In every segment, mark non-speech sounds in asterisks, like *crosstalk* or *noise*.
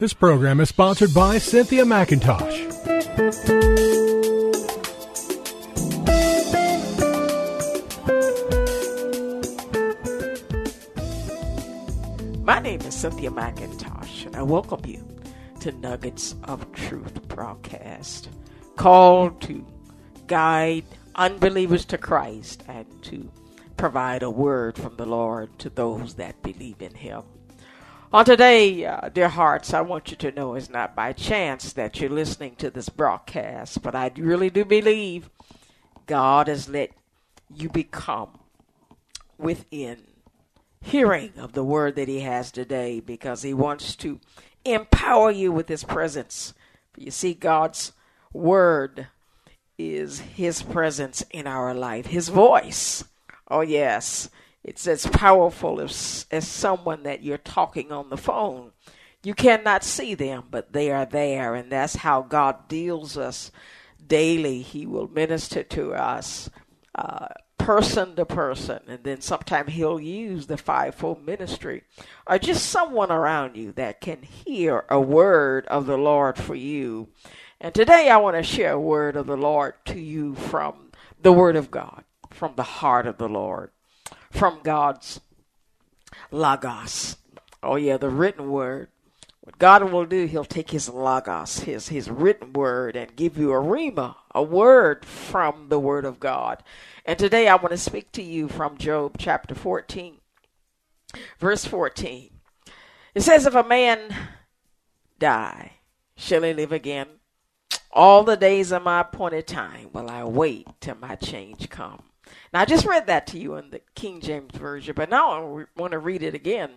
This program is sponsored by Cynthia McIntosh. My name is Cynthia McIntosh, and I welcome you to Nuggets of Truth broadcast, called to guide unbelievers to Christ and to provide a word from the Lord to those that believe in Him. On today, uh, dear hearts, I want you to know it's not by chance that you're listening to this broadcast, but I really do believe God has let you become within hearing of the word that He has today because He wants to empower you with His presence. You see, God's word is His presence in our life, His voice. Oh, yes. It's as powerful as, as someone that you're talking on the phone. You cannot see them, but they are there, and that's how God deals us daily. He will minister to us uh, person to person, and then sometimes He'll use the fivefold ministry or just someone around you that can hear a word of the Lord for you. And today I want to share a word of the Lord to you from the Word of God, from the heart of the Lord from God's logos. Oh yeah, the written word. What God will do, He'll take His logos, His His written word, and give you a rhema, a word from the Word of God. And today I want to speak to you from Job chapter 14, verse 14. It says, "If a man die, shall he live again? All the days of my appointed time will I wait till my change come." Now, I just read that to you in the King James Version, but now I want to read it again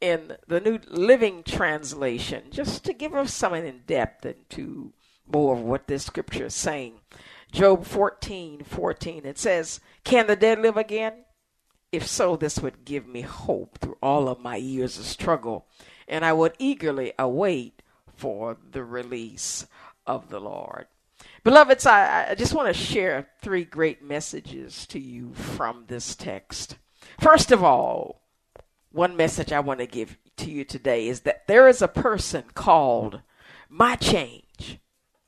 in the New Living Translation, just to give us some in depth into more of what this scripture is saying. Job 14 14, it says, Can the dead live again? If so, this would give me hope through all of my years of struggle, and I would eagerly await for the release of the Lord. Beloveds, I, I just want to share three great messages to you from this text. First of all, one message I want to give to you today is that there is a person called My Change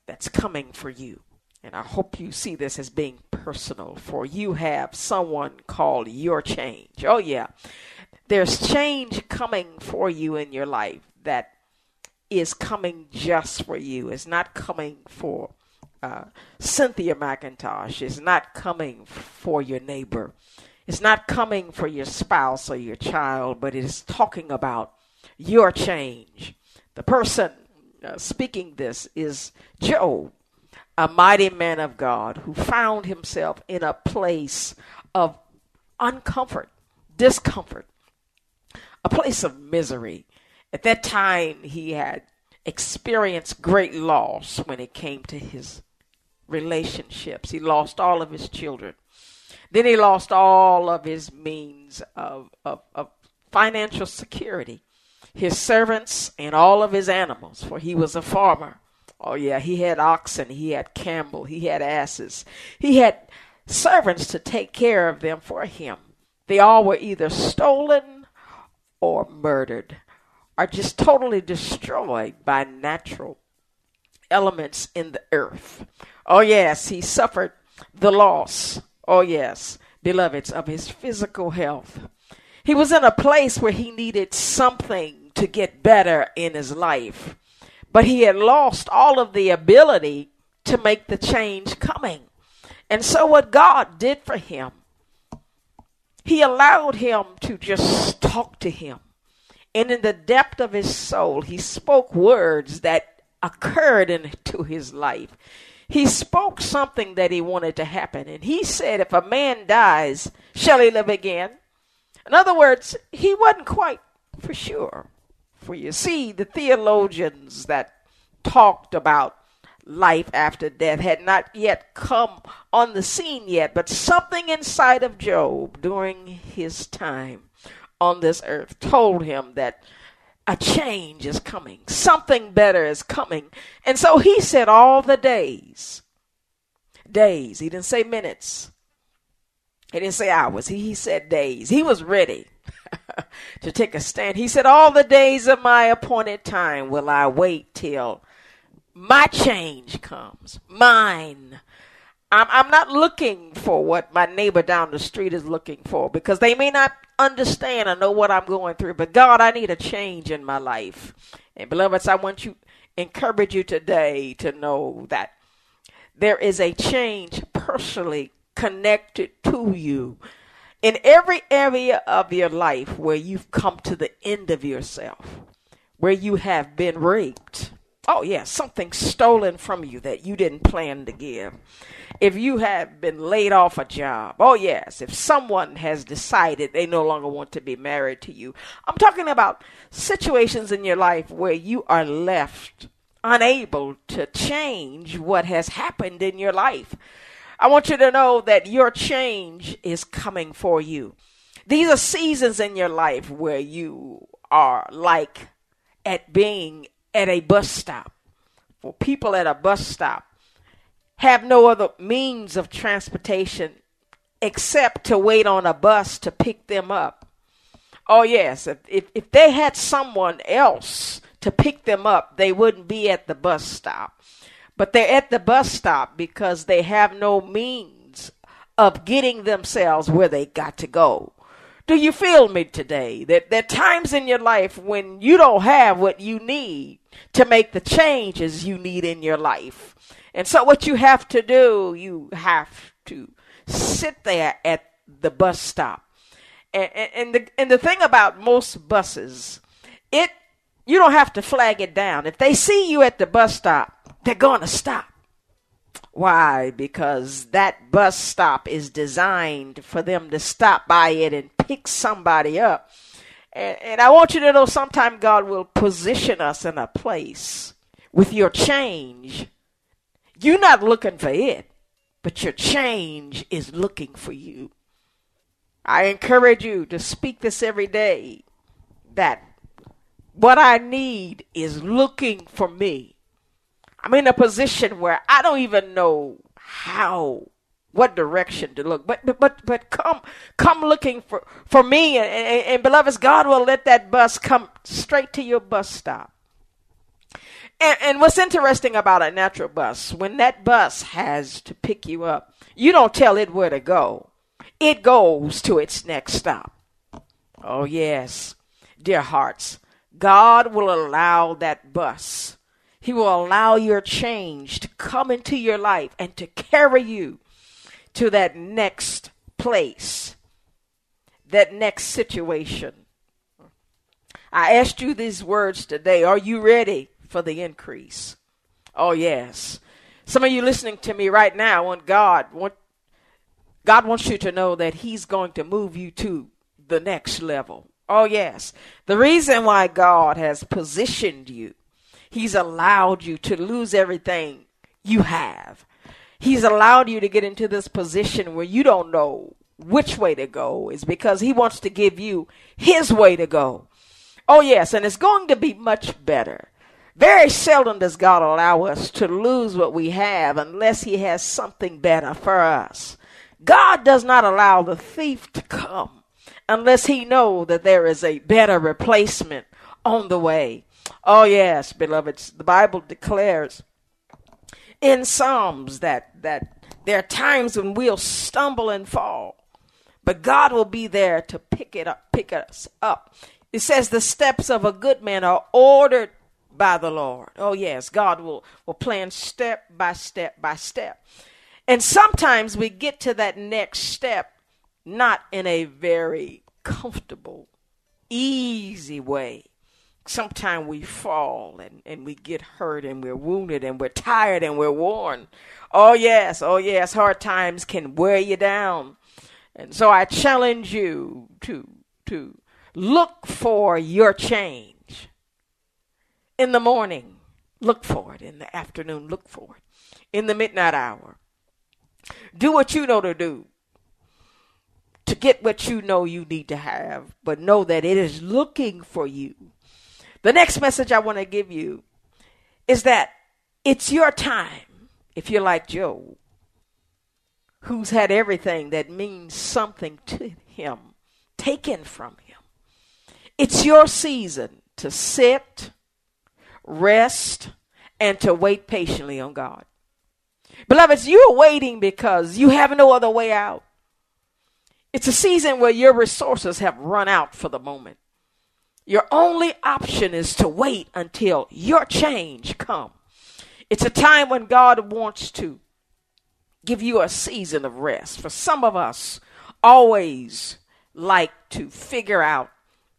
that's coming for you. And I hope you see this as being personal, for you have someone called Your Change. Oh, yeah. There's change coming for you in your life that is coming just for you. It's not coming for uh, Cynthia McIntosh is not coming for your neighbor. It's not coming for your spouse or your child, but it is talking about your change. The person uh, speaking this is Job, a mighty man of God who found himself in a place of uncomfort, discomfort, a place of misery. At that time, he had experienced great loss when it came to his relationships. He lost all of his children. Then he lost all of his means of, of, of financial security, his servants, and all of his animals, for he was a farmer. Oh, yeah, he had oxen, he had camel, he had asses, he had servants to take care of them for him. They all were either stolen or murdered or just totally destroyed by natural elements in the earth. Oh, yes, he suffered the loss. Oh, yes, beloveds, of his physical health. He was in a place where he needed something to get better in his life, but he had lost all of the ability to make the change coming. And so, what God did for him, he allowed him to just talk to him. And in the depth of his soul, he spoke words that occurred into his life he spoke something that he wanted to happen. And he said, If a man dies, shall he live again? In other words, he wasn't quite for sure. For you see, the theologians that talked about life after death had not yet come on the scene yet, but something inside of Job during his time on this earth told him that a change is coming. Something better is coming. And so he said, all the days, days. He didn't say minutes. He didn't say hours. He, he said days. He was ready. *laughs* to take a stand. He said, All the days of my appointed time will I wait till my change comes. Mine. I'm, I'm not looking for what my neighbor down the street is looking for because they may not understand or know what I'm going through. But God, I need a change in my life. And beloveds, I want you encourage you today to know that there is a change personally connected to you in every area of your life where you've come to the end of yourself, where you have been raped. Oh, yeah, something stolen from you that you didn't plan to give. If you have been laid off a job, oh, yes, if someone has decided they no longer want to be married to you. I'm talking about situations in your life where you are left unable to change what has happened in your life. I want you to know that your change is coming for you. These are seasons in your life where you are like at being at a bus stop. For people at a bus stop have no other means of transportation except to wait on a bus to pick them up. Oh, yes, if, if, if they had someone else to pick them up, they wouldn't be at the bus stop. But they're at the bus stop because they have no means of getting themselves where they got to go. Do you feel me today? That there are times in your life when you don't have what you need to make the changes you need in your life. And so what you have to do, you have to sit there at the bus stop. And, and, the and the thing about most buses, it you don't have to flag it down. If they see you at the bus stop, they're going to stop. Why? Because that bus stop is designed for them to stop by it and pick somebody up. And, and I want you to know sometime God will position us in a place with your change. You're not looking for it, but your change is looking for you. I encourage you to speak this every day that what I need is looking for me. I'm in a position where I don't even know how what direction to look. But but but, but come come looking for for me and, and, and beloveds, God will let that bus come straight to your bus stop. And, and what's interesting about a natural bus, when that bus has to pick you up, you don't tell it where to go. It goes to its next stop. Oh, yes, dear hearts, God will allow that bus he will allow your change to come into your life and to carry you to that next place, that next situation. I asked you these words today. Are you ready for the increase? Oh, yes. Some of you listening to me right now want God want God wants you to know that He's going to move you to the next level. Oh, yes. The reason why God has positioned you He's allowed you to lose everything you have. He's allowed you to get into this position where you don't know which way to go is because he wants to give you his way to go. Oh, yes, and it's going to be much better. Very seldom does God allow us to lose what we have unless he has something better for us. God does not allow the thief to come unless he know that there is a better replacement on the way. Oh, yes, beloveds, the Bible declares in Psalms that, that there are times when we'll stumble and fall, but God will be there to pick it up, pick us up. It says the steps of a good man are ordered by the Lord. Oh, yes, God will, will plan step by step by step. And sometimes we get to that next step not in a very comfortable, easy way sometimes we fall and, and we get hurt and we're wounded and we're tired and we're worn. Oh, yes, oh, yes, hard times can wear you down. And so I challenge you to, to look for your change. In the morning, look for it. In the afternoon, look for it. In the midnight hour, do what you know to do to get what you know you need to have, but know that it is looking for you the next message I want to give you is that it's your time if you're like Job, who's had everything that means something to him taken from him. It's your season to sit, rest, and to wait patiently on God. Beloveds, you're waiting because you have no other way out. It's a season where your resources have run out for the moment. Your only option is to wait until your change come. It's a time when God wants to give you a season of rest. For some of us, always like to figure out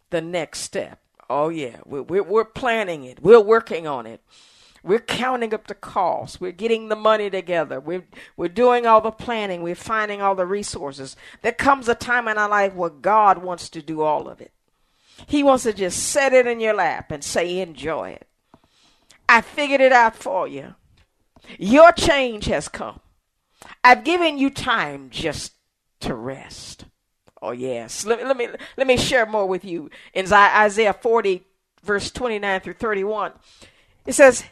the next step. Oh, yeah, we're, we're, we're, planning it, we're working on it. We're counting up the costs. We're getting the money together. We're, we're doing all the planning. We're finding all the resources. There comes a time in our life where God wants to do all of it. He wants to just set it in your lap and say, enjoy it. I figured it out for you. Your change has come. I've given you time just to rest. Oh, yes. Let, let, me, let me share more with you. In Isaiah 40, verse 29 through 31, it says,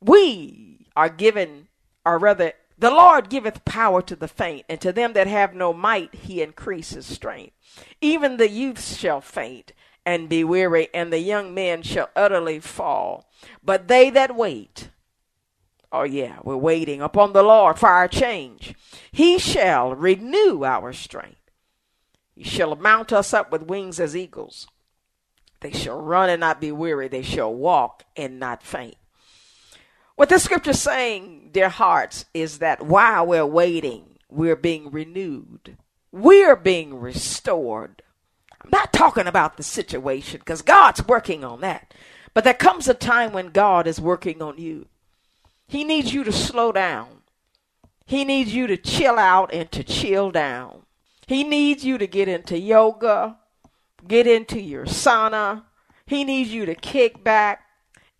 We are given, or rather, the Lord giveth power to the faint, and to them that have no might he increases strength. Even the youths shall faint and be weary, and the young men shall utterly fall. But they that wait, oh yeah, we're waiting upon the Lord for our change. He shall renew our strength. He shall mount us up with wings as eagles. They shall run and not be weary. They shall walk and not faint. What the scripture is saying, dear hearts, is that while we're waiting, we're being renewed. We're being restored. I'm not talking about the situation because God's working on that. But there comes a time when God is working on you. He needs you to slow down. He needs you to chill out and to chill down. He needs you to get into yoga, get into your sauna. He needs you to kick back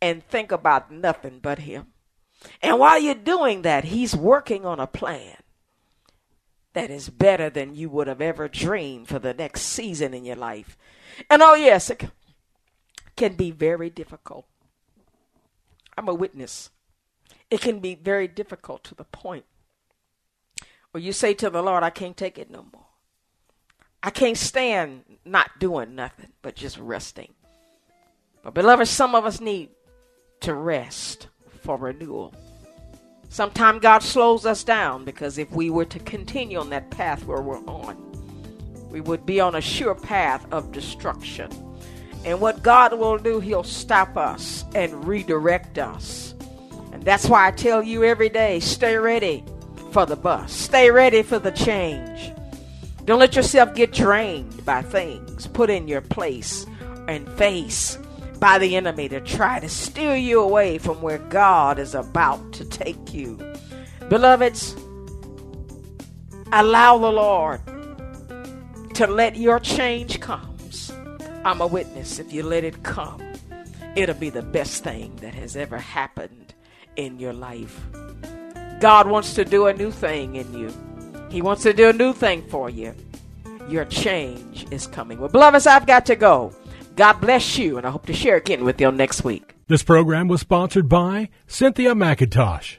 and think about nothing but Him. And while you're doing that, He's working on a plan that is better than you would have ever dreamed for the next season in your life. And oh, yes, it can be very difficult. I'm a witness. It can be very difficult to the point where you say to the Lord, I can't take it no more. I can't stand not doing nothing but just resting. But, beloved, some of us need to rest for renewal. Sometimes God slows us down because if we were to continue on that path where we're on, we would be on a sure path of destruction. And what God will do, He'll stop us and redirect us. And that's why I tell you every day stay ready for the bus, stay ready for the change. Don't let yourself get drained by things put in your place and face by the enemy to try to steer you away from where God is about to take you. Beloveds, allow the Lord to let your change comes. I'm a witness. If you let it come, it'll be the best thing that has ever happened in your life. God wants to do a new thing in you. He wants to do a new thing for you. Your change is coming. Well, beloveds, I've got to go. God bless you, and I hope to share again with you next week. This program was sponsored by Cynthia McIntosh.